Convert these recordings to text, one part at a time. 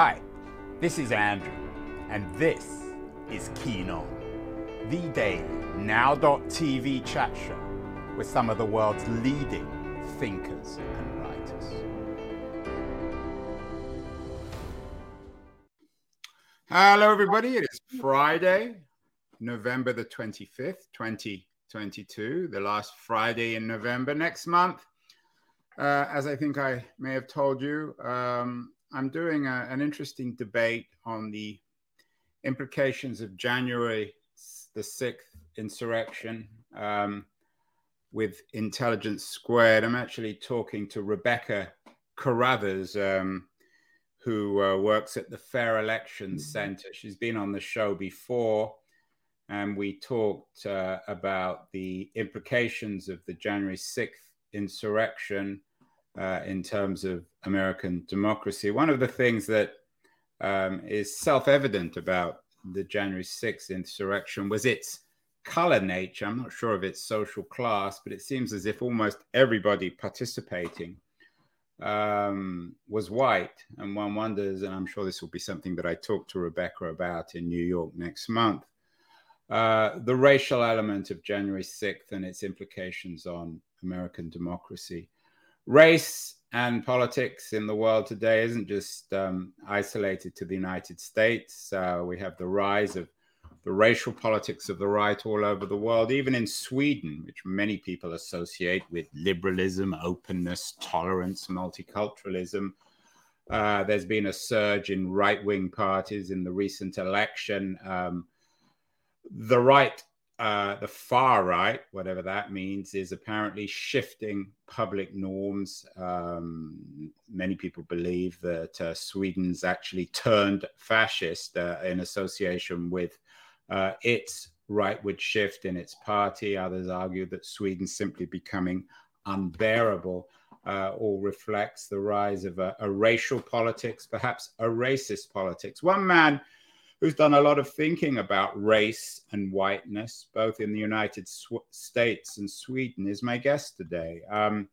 Hi, this is Andrew, and this is Keen On, the daily now.tv chat show with some of the world's leading thinkers and writers. Hello, everybody. It is Friday, November the 25th, 2022, the last Friday in November next month. Uh, as I think I may have told you, um, I'm doing a, an interesting debate on the implications of January the 6th insurrection um, with Intelligence Squared. I'm actually talking to Rebecca Carruthers, um, who uh, works at the Fair Elections mm-hmm. Center. She's been on the show before, and we talked uh, about the implications of the January 6th insurrection uh, in terms of American democracy. One of the things that um, is self evident about the January 6th insurrection was its color nature. I'm not sure of its social class, but it seems as if almost everybody participating um, was white. And one wonders, and I'm sure this will be something that I talk to Rebecca about in New York next month. Uh, the racial element of January 6th and its implications on American democracy race and politics in the world today isn't just um, isolated to the United States. Uh, we have the rise of the racial politics of the right all over the world, even in Sweden, which many people associate with liberalism, openness, tolerance, multiculturalism. Uh, there's been a surge in right wing parties in the recent election. Um, the right uh, the far right, whatever that means, is apparently shifting public norms. Um, many people believe that uh, Sweden's actually turned fascist uh, in association with uh, its rightward shift in its party. Others argue that Sweden's simply becoming unbearable. Uh, or reflects the rise of a, a racial politics, perhaps a racist politics. One man who's done a lot of thinking about race and whiteness, both in the United States and Sweden, is my guest today. Um,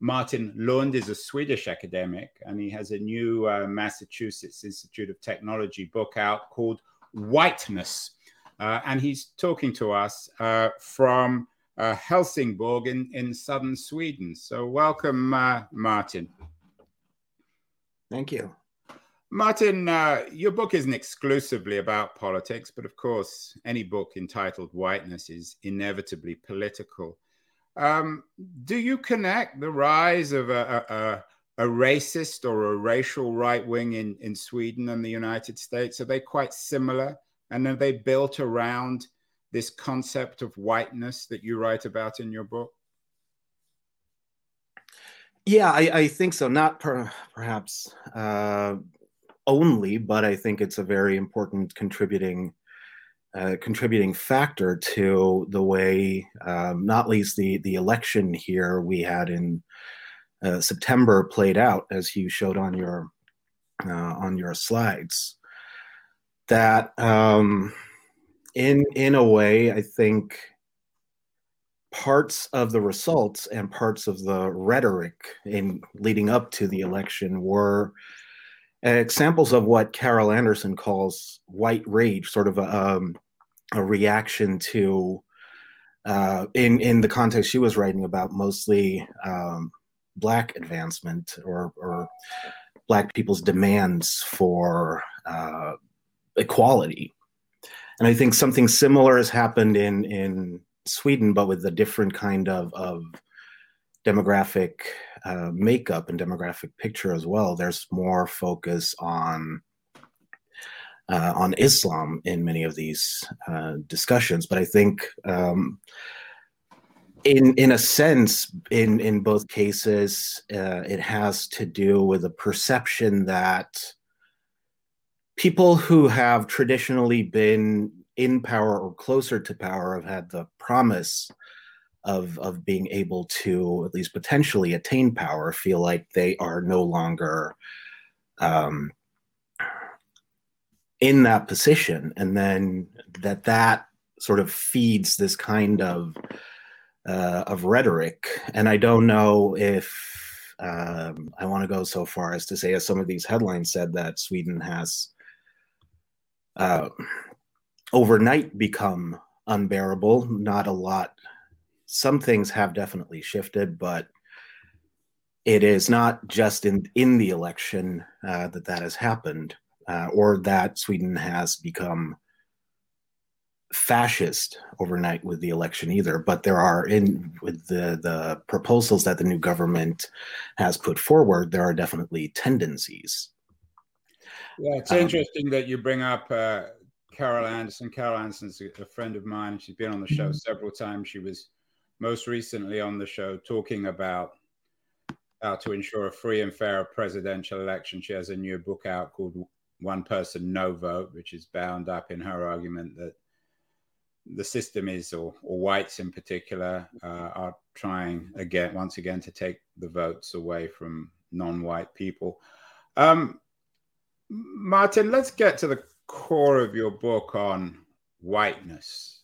Martin Lund is a Swedish academic, and he has a new uh, Massachusetts Institute of Technology book out called Whiteness. Uh, and he's talking to us uh, from uh, Helsingborg in, in southern Sweden. So, welcome, uh, Martin. Thank you. Martin, uh, your book isn't exclusively about politics, but of course, any book entitled Whiteness is inevitably political. Um, do you connect the rise of a, a, a racist or a racial right wing in, in Sweden and the United States? Are they quite similar? And are they built around this concept of whiteness that you write about in your book? Yeah, I, I think so. Not per, perhaps uh, only, but I think it's a very important contributing uh, contributing factor to the way, um, not least the the election here we had in uh, September played out, as you showed on your uh, on your slides. That um, in in a way, I think parts of the results and parts of the rhetoric in leading up to the election were examples of what Carol Anderson calls white rage, sort of a, um, a reaction to, uh, in in the context she was writing about, mostly um, black advancement or, or black people's demands for uh, equality. And I think something similar has happened in in Sweden, but with a different kind of of demographic uh, makeup and demographic picture as well. There's more focus on uh, on Islam in many of these uh, discussions, but I think um, in in a sense, in in both cases, uh, it has to do with a perception that people who have traditionally been in power or closer to power have had the promise of of being able to at least potentially attain power feel like they are no longer um, in that position, and then that that sort of feeds this kind of uh, of rhetoric. And I don't know if um, I want to go so far as to say, as some of these headlines said, that Sweden has uh, overnight become unbearable. Not a lot. Some things have definitely shifted, but it is not just in in the election uh, that that has happened, uh, or that Sweden has become fascist overnight with the election either. But there are in with the the proposals that the new government has put forward, there are definitely tendencies. Yeah, it's um, interesting that you bring up uh, Carol Anderson. Carol Anderson's a friend of mine. She's been on the show mm-hmm. several times. She was most recently on the show talking about how to ensure a free and fair presidential election. She has a new book out called One Person, No Vote, which is bound up in her argument that the system is, or, or whites in particular, uh, are trying again, once again, to take the votes away from non-white people. Um, Martin, let's get to the core of your book on whiteness.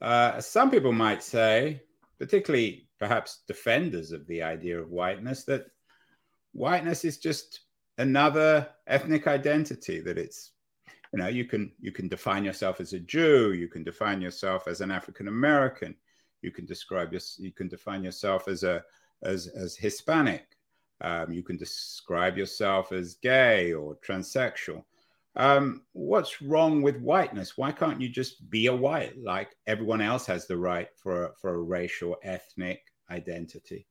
Uh, some people might say, particularly perhaps defenders of the idea of whiteness that whiteness is just another ethnic identity that it's you know you can you can define yourself as a jew you can define yourself as an african american you can describe your you can define yourself as a as as hispanic um, you can describe yourself as gay or transsexual um, what's wrong with whiteness? Why can't you just be a white like everyone else has the right for a, for a racial ethnic identity?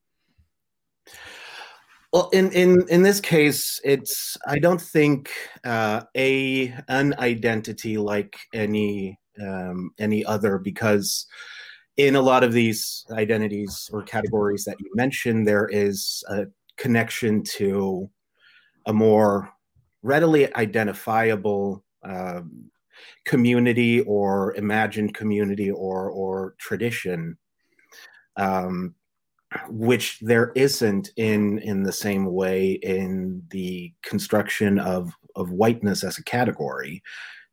Well, in in in this case, it's I don't think uh, a an identity like any um, any other because in a lot of these identities or categories that you mentioned, there is a connection to a more readily identifiable um, community or imagined community or or tradition um, which there isn't in in the same way in the construction of of whiteness as a category.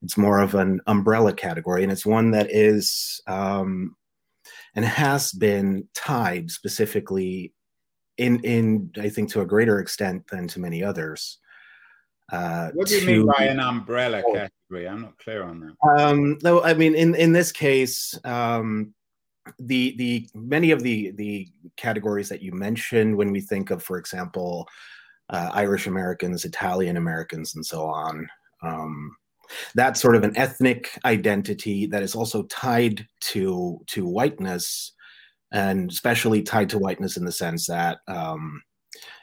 It's more of an umbrella category and it's one that is um, and has been tied specifically in in i think to a greater extent than to many others uh, what do you to, mean by an umbrella category? I'm not clear on that. Um, no, I mean in in this case, um, the the many of the the categories that you mentioned when we think of, for example, uh, Irish Americans, Italian Americans, and so on. Um, that's sort of an ethnic identity that is also tied to to whiteness, and especially tied to whiteness in the sense that um,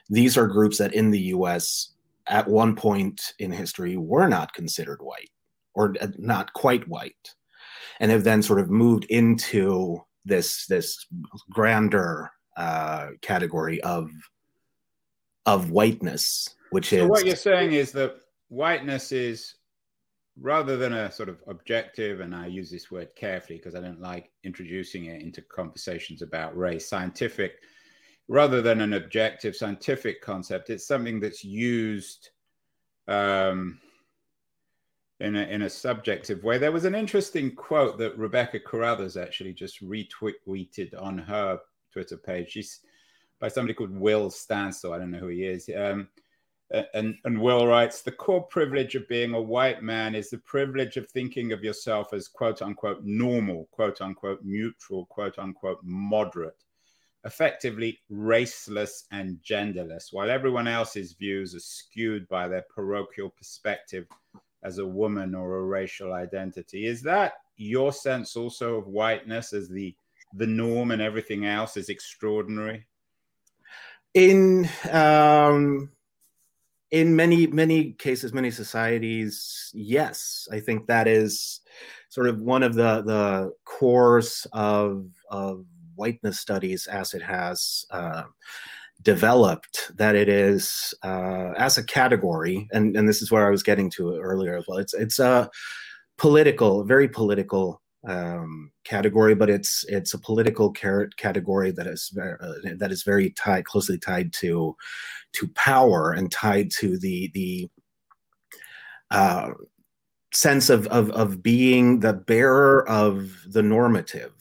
these are groups that in the U.S at one point in history were not considered white or not quite white and have then sort of moved into this this grander uh, category of of whiteness which so is what you're saying is that whiteness is rather than a sort of objective and i use this word carefully because i don't like introducing it into conversations about race scientific rather than an objective scientific concept, it's something that's used um, in, a, in a subjective way. There was an interesting quote that Rebecca Carruthers actually just retweeted on her Twitter page. She's by somebody called Will Stancil. I don't know who he is. Um, and, and Will writes The core privilege of being a white man is the privilege of thinking of yourself as quote unquote normal, quote unquote neutral, quote unquote moderate effectively raceless and genderless, while everyone else's views are skewed by their parochial perspective as a woman or a racial identity. Is that your sense also of whiteness as the the norm and everything else is extraordinary? In um, in many many cases, many societies, yes, I think that is sort of one of the the cores of of whiteness studies as it has uh, developed that it is uh, as a category and, and this is where i was getting to earlier as well. It's it's a political very political um, category but it's it's a political category that is uh, that is very tied closely tied to to power and tied to the the uh, sense of, of of being the bearer of the normative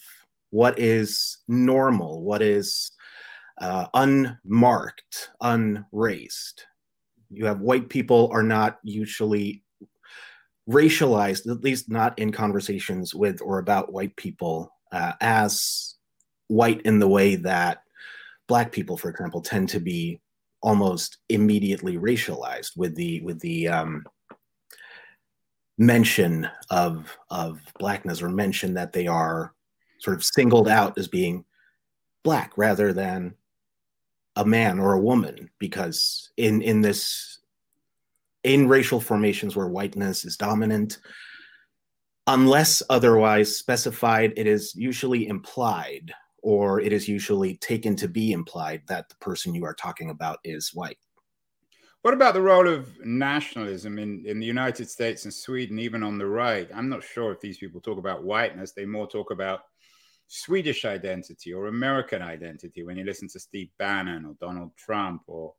what is normal, what is uh, unmarked, unraced. You have white people are not usually racialized, at least not in conversations with or about white people, uh, as white in the way that black people, for example, tend to be almost immediately racialized with the with the um, mention of of blackness or mention that they are sort of singled out as being black rather than a man or a woman because in in this in racial formations where whiteness is dominant unless otherwise specified it is usually implied or it is usually taken to be implied that the person you are talking about is white what about the role of nationalism in, in the United States and Sweden, even on the right? I'm not sure if these people talk about whiteness. They more talk about Swedish identity or American identity when you listen to Steve Bannon or Donald Trump or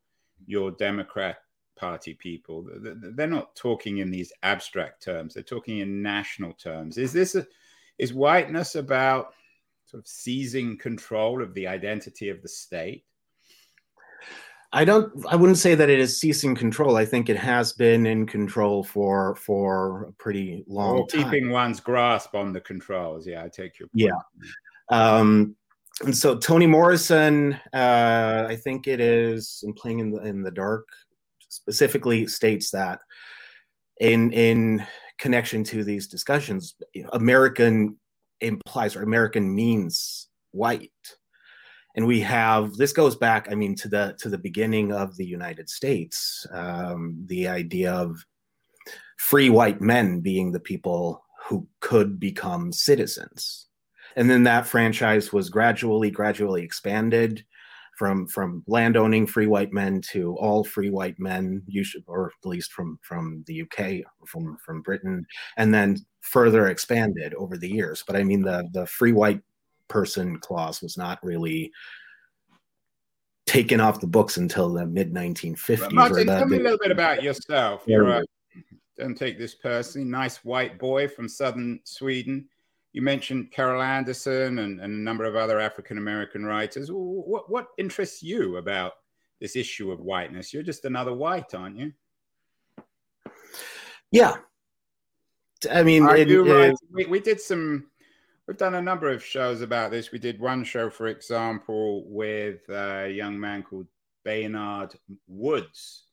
your Democrat Party people. They're not talking in these abstract terms. They're talking in national terms. Is this a, is whiteness about sort of seizing control of the identity of the state? I don't. I wouldn't say that it is ceasing control. I think it has been in control for for a pretty long or time. Keeping one's grasp on the controls. Yeah, I take your. Point. Yeah, um, and so Toni Morrison, uh, I think it is in playing in the in the dark, specifically states that in in connection to these discussions, American implies or American means white and we have this goes back i mean to the to the beginning of the united states um, the idea of free white men being the people who could become citizens. And then that franchise was gradually gradually expanded from from landowning free white men to all free white men usually or at least from from the uk from from britain and then further expanded over the years. But i mean the the free white person clause was not really taken off the books until the mid 1950s. Martin, tell me a little bit about yourself. You're a, don't take this personally, nice white boy from southern Sweden. You mentioned Carol Anderson and, and a number of other African American writers. What, what interests you about this issue of whiteness? You're just another white, aren't you? Yeah. I mean, it, you, we, we did some We've done a number of shows about this. We did one show, for example, with a young man called Baynard Woods,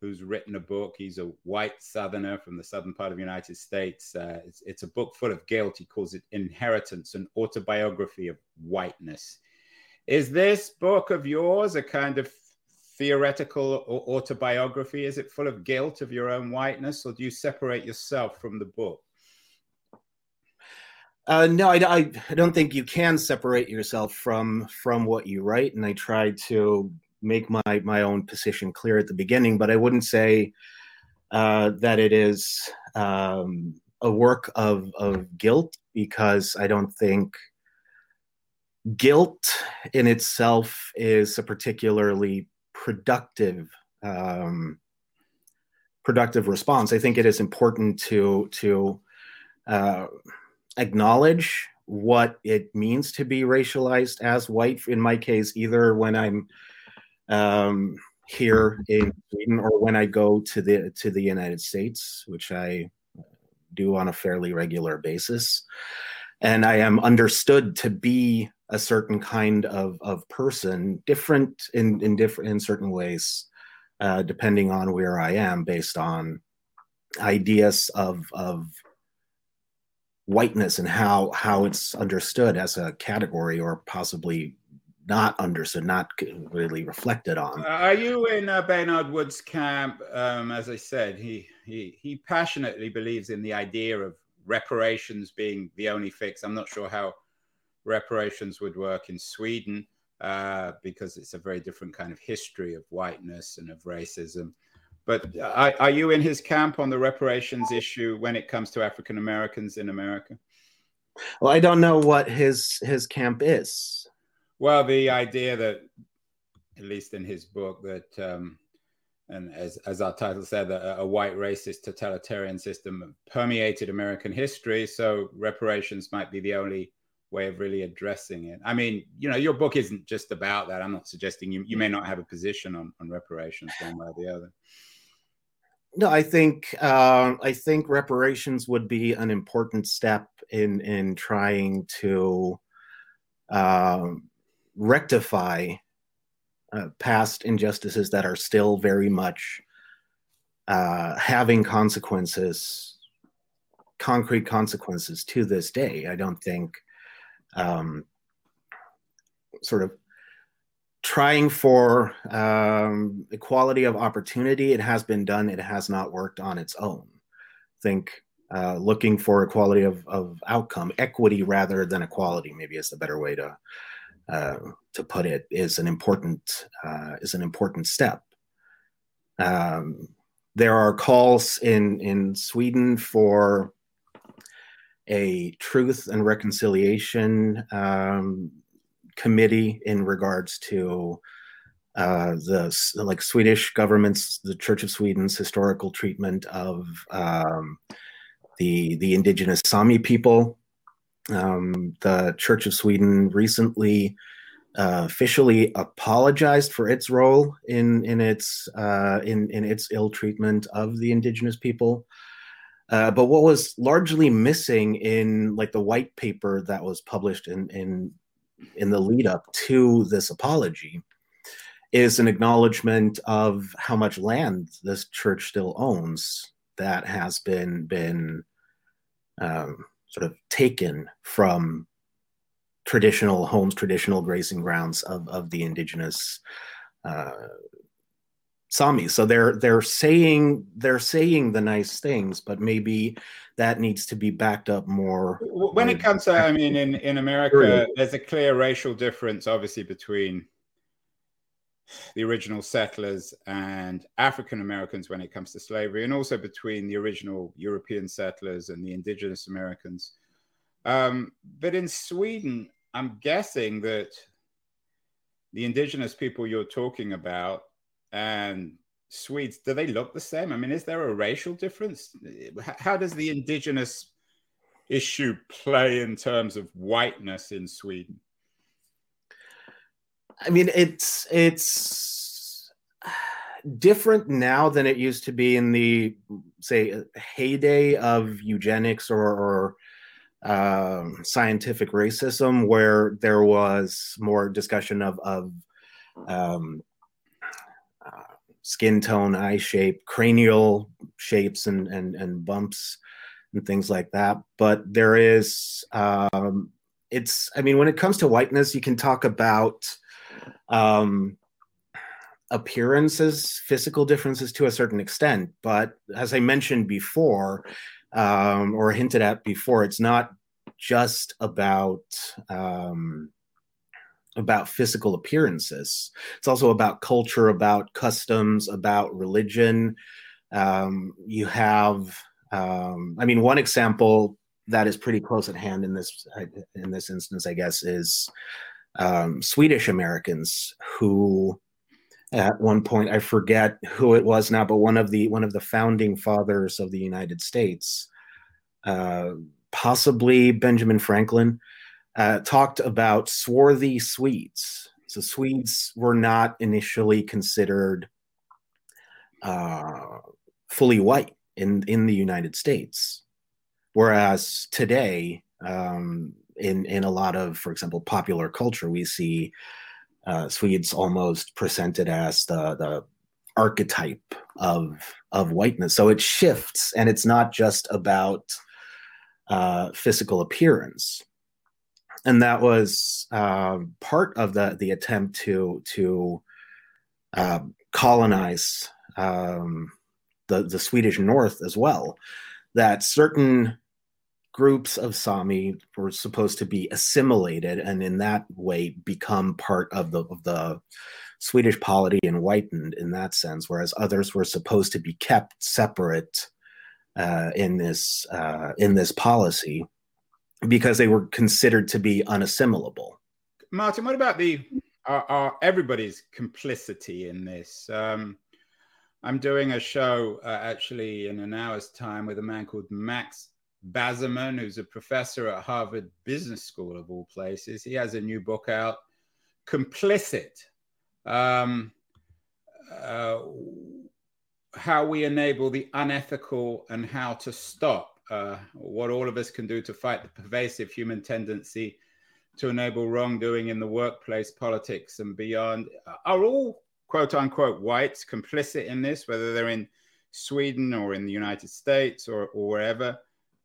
who's written a book. He's a white Southerner from the southern part of the United States. Uh, it's, it's, a book full of guilt. He calls it Inheritance, an autobiography of whiteness. Is this book of yours a kind of theoretical autobiography? Is it full of guilt of your own whiteness, or do you separate yourself from the book? Uh, no, I, I, don't think you can separate yourself from from what you write, and I tried to make my my own position clear at the beginning. But I wouldn't say uh, that it is um, a work of of guilt because I don't think guilt in itself is a particularly productive um, productive response. I think it is important to to uh, acknowledge what it means to be racialized as white. In my case either when i'm um, here in sweden or when i go to the to the united states which i do on a fairly regular basis. And i am understood to be a certain kind of of person different in in different in certain ways uh, depending on where i am based on ideas of of whiteness and how how it's understood as a category or possibly not understood, not really reflected on. Are you in uh, Baynard Woods' camp? Um, as I said, he, he he passionately believes in the idea of reparations being the only fix. I'm not sure how reparations would work in Sweden uh, because it's a very different kind of history of whiteness and of racism. But are, are you in his camp on the reparations issue when it comes to African Americans in America? Well, I don't know what his his camp is. Well, the idea that, at least in his book, that um, and as, as our title said, a, a, white racist totalitarian system permeated American history. So reparations might be the only way of really addressing it. I mean, you know, your book isn't just about that. I'm not suggesting you you may not have a position on, on reparations one way or the other. No, I think uh, I think reparations would be an important step in in trying to uh, rectify uh, past injustices that are still very much uh, having consequences, concrete consequences to this day. I don't think um, sort of trying for um, equality of opportunity. It has been done. It has not worked on its own. I think uh, looking for equality of, of outcome, equity rather than equality, maybe is the better way to uh, to put it, is an important uh, is an important step. Um, there are calls in in Sweden for a truth and reconciliation um, committee in regards to uh, the like Swedish government's, the Church of Sweden's historical treatment of um, the the indigenous Sami people. Um, the Church of Sweden recently uh, officially apologized for its role in in its uh, in in its ill treatment of the indigenous people. Uh, but what was largely missing in like the white paper that was published in in in the lead up to this apology is an acknowledgement of how much land this church still owns that has been been um, sort of taken from traditional homes, traditional grazing grounds of of the indigenous uh, Sami. So they're they're saying they're saying the nice things, but maybe that needs to be backed up more. When it comes to, I mean, in in America, there's a clear racial difference, obviously, between the original settlers and African Americans when it comes to slavery, and also between the original European settlers and the indigenous Americans. Um, but in Sweden, I'm guessing that the indigenous people you're talking about and Swedes, do they look the same? I mean, is there a racial difference? How does the indigenous issue play in terms of whiteness in Sweden? I mean, it's it's different now than it used to be in the say heyday of eugenics or, or um, scientific racism, where there was more discussion of of um, skin tone, eye shape, cranial shapes, and and and bumps and things like that. But there is, um, it's. I mean, when it comes to whiteness, you can talk about um, appearances, physical differences to a certain extent. But as I mentioned before, um, or hinted at before, it's not just about um, about physical appearances. It's also about culture, about customs, about religion. Um, you have, um, I mean, one example that is pretty close at hand in this in this instance, I guess, is um, Swedish Americans who, at one point, I forget who it was now, but one of the one of the founding fathers of the United States, uh, possibly Benjamin Franklin uh, talked about swarthy Swedes. So Swedes were not initially considered uh, fully white in in the United States, whereas today, um, in in a lot of, for example, popular culture, we see uh, Swedes almost presented as the the archetype of of whiteness. So it shifts, and it's not just about uh, physical appearance and that was uh, part of the the attempt to to uh, colonize um, the the Swedish North as well. That certain groups of Sami were supposed to be assimilated and in that way become part of the of the Swedish polity and whitened in that sense, whereas others were supposed to be kept separate uh, in this uh, in this policy because they were considered to be unassimilable. Martin, what about the everybody's complicity in this? Um, I'm doing a show uh, actually in an hour's time with a man called Max Bazerman, who's a professor at Harvard Business School of all places. He has a new book out, Complicit. Um, uh, how we enable the unethical and how to stop uh, what all of us can do to fight the pervasive human tendency to enable wrongdoing in the workplace, politics, and beyond. Are all quote unquote whites complicit in this, whether they're in Sweden or in the United States or, or wherever?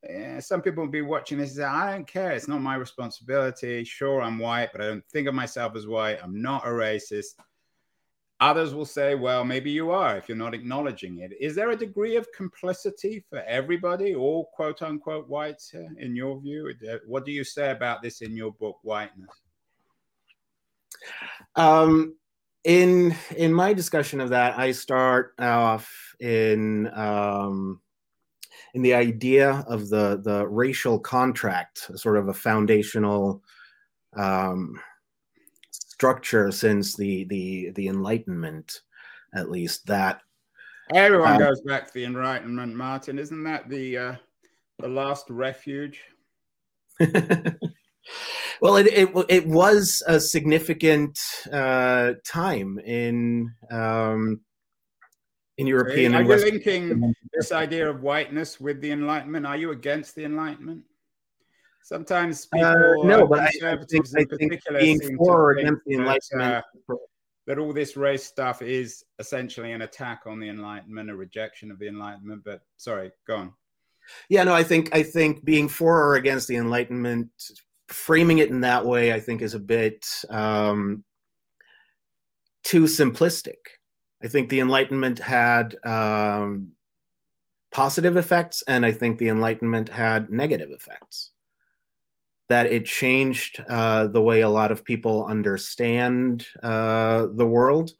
Yeah, some people will be watching this and say, I don't care. It's not my responsibility. Sure, I'm white, but I don't think of myself as white. I'm not a racist. Others will say, well, maybe you are if you're not acknowledging it. Is there a degree of complicity for everybody, all quote unquote whites here, in your view? What do you say about this in your book, Whiteness? Um, in in my discussion of that, I start off in um, in the idea of the the racial contract, sort of a foundational um, structure since the the the Enlightenment, at least that. Everyone um, goes back to the Enlightenment, Martin. Isn't that the uh, the last refuge? well, it, it, it was a significant uh, time in um, in European. Are you linking this idea of whiteness with the Enlightenment? Are you against the Enlightenment? Sometimes uh, people, uh, no, but I, I think, I think being for or against the Enlightenment. That, uh, that all this race stuff is essentially an attack on the Enlightenment, a rejection of the Enlightenment. But sorry, go on. Yeah, no, I think I think being for or against the Enlightenment, framing it in that way, I think is a bit um, too simplistic. I think the Enlightenment had um, positive effects, and I think the Enlightenment had negative effects that it changed uh, the way a lot of people understand uh, the world.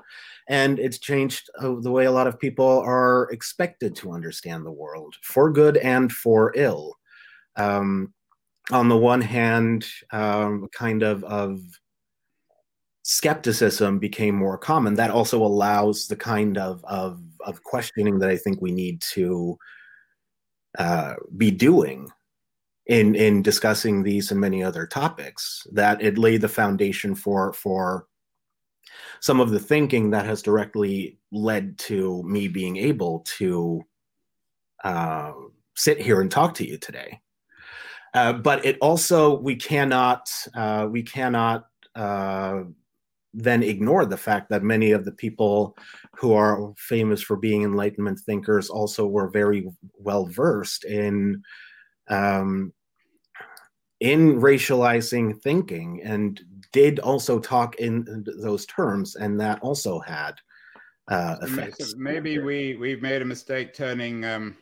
And it's changed uh, the way a lot of people are expected to understand the world for good and for ill. Um, on the one hand, um, kind of, of skepticism became more common. That also allows the kind of, of, of questioning that I think we need to uh, be doing in in discussing these and many other topics that it laid the foundation for for some of the thinking that has directly led to me being able to uh, sit here and talk to you today. Uh, but it also we cannot uh, we cannot uh, then ignore the fact that many of the people who are famous for being Enlightenment thinkers also were very well versed in um, in racializing thinking and did also talk in those terms, and that also had uh, effects. Maybe we we've made a mistake turning um,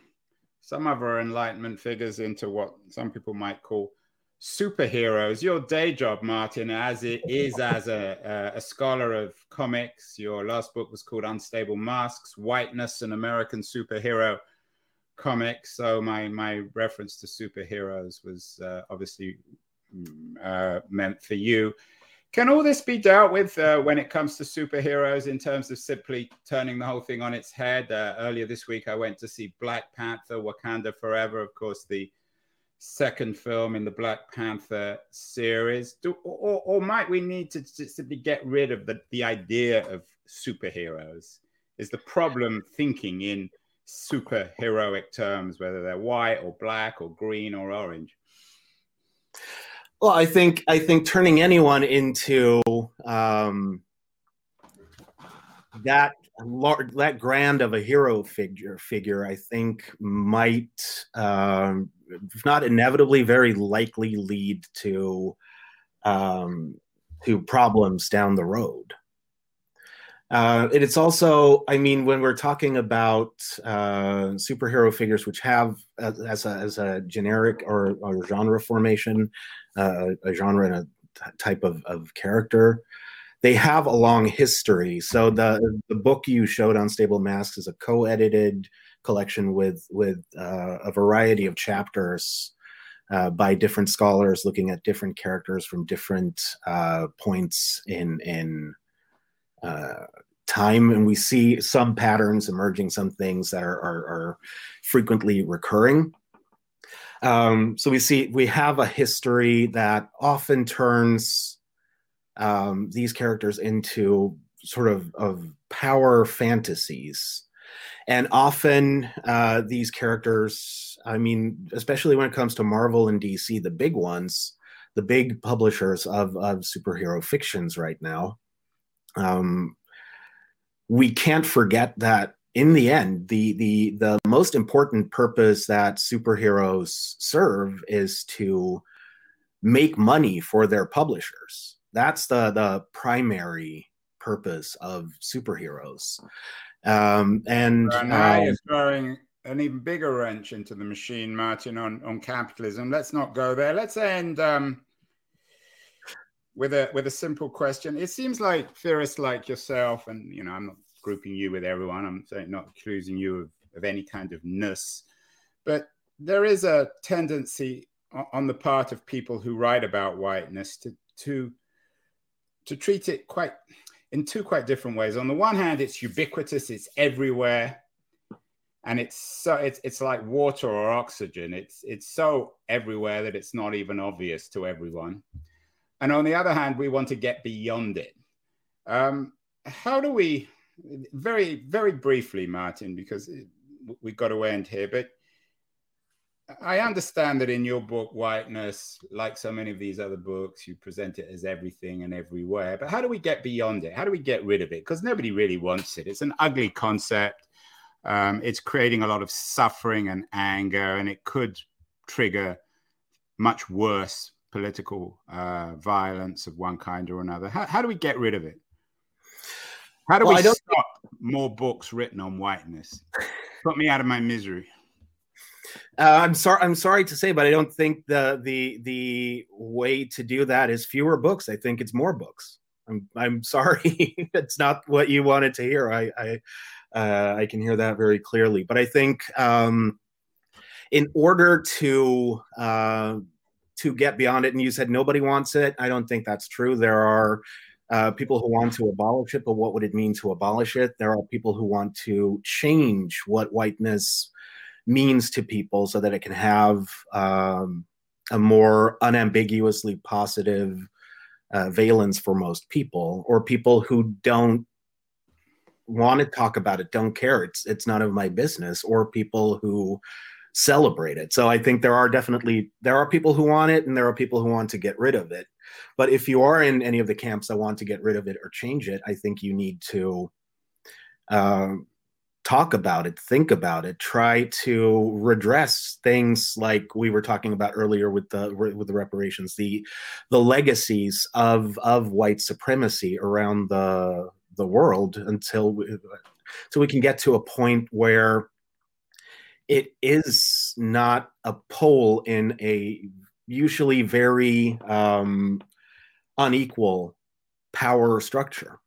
some of our Enlightenment figures into what some people might call superheroes. Your day job, Martin, as it is as a, a, a scholar of comics, your last book was called Unstable Masks: Whiteness, an American Superhero comics, so my my reference to superheroes was uh, obviously mm, uh, meant for you. Can all this be dealt with uh, when it comes to superheroes in terms of simply turning the whole thing on its head? Uh, earlier this week, I went to see Black Panther: Wakanda Forever. Of course, the second film in the Black Panther series. Do, or, or might we need to, to simply get rid of the, the idea of superheroes? Is the problem thinking in superheroic terms, whether they're white or black or green or orange? Well, I think I think turning anyone into um, that that grand of a hero figure figure, I think might, um, if not inevitably, very likely lead to um, to problems down the road. Uh, it's also, I mean, when we're talking about uh, superhero figures, which have as, as, a, as a generic or, or genre formation, uh, a genre and a type of, of character, they have a long history. So the the book you showed Unstable Masks is a co-edited collection with with uh, a variety of chapters uh, by different scholars looking at different characters from different uh, points in in uh, time and we see some patterns emerging some things that are, are, are frequently recurring Um, so we see we have a history that often turns um, these characters into sort of, of power fantasies. And often uh, these characters, I mean, especially when it comes to Marvel and DC, the big ones, the big publishers of, of superhero fictions right now, um, we can't forget that in the end, the the the most important purpose that superheroes serve is to make money for their publishers. That's the the primary purpose of superheroes. Um, and now um, you're throwing an even bigger wrench into the machine, Martin, on on capitalism. Let's not go there. Let's end um, with a with a simple question. It seems like theorists like yourself, and you know, I'm not grouping you with everyone. I'm certainly not accusing you of, of any kind of ness, but there is a tendency on the part of people who write about whiteness to to to treat it quite in two quite different ways. On the one hand, it's ubiquitous; it's everywhere, and it's so it's it's like water or oxygen. It's it's so everywhere that it's not even obvious to everyone. And on the other hand, we want to get beyond it. Um, how do we very, very briefly, Martin, because we've got to end here, but I understand that in your book, Whiteness, like so many of these other books, you present it as everything and everywhere. But how do we get beyond it? How do we get rid of it? Because nobody really wants it. It's an ugly concept. Um, it's creating a lot of suffering and anger, and it could trigger much worse political uh, violence of one kind or another. How, how do we get rid of it? How do well, we stop more books written on whiteness? Put me out of my misery. Uh, I'm sorry. I'm sorry to say, but I don't think the the the way to do that is fewer books. I think it's more books. I'm I'm sorry. it's not what you wanted to hear. I I uh, I can hear that very clearly. But I think um, in order to uh, to get beyond it, and you said nobody wants it. I don't think that's true. There are uh, people who want to abolish it, but what would it mean to abolish it? There are people who want to change what whiteness means to people so that it can have um, a more unambiguously positive uh, valence for most people, or people who don't want to talk about it, don't care. It's it's none of my business, or people who celebrate it. So I think there are definitely there are people who want it, and there are people who want to get rid of it. But if you are in any of the camps that want to get rid of it or change it, I think you need to uh, talk about it, think about it, try to redress things like we were talking about earlier with the with the reparations, the the legacies of of white supremacy around the the world until we, so we can get to a point where it is not a pole in a usually very um, unequal power structure.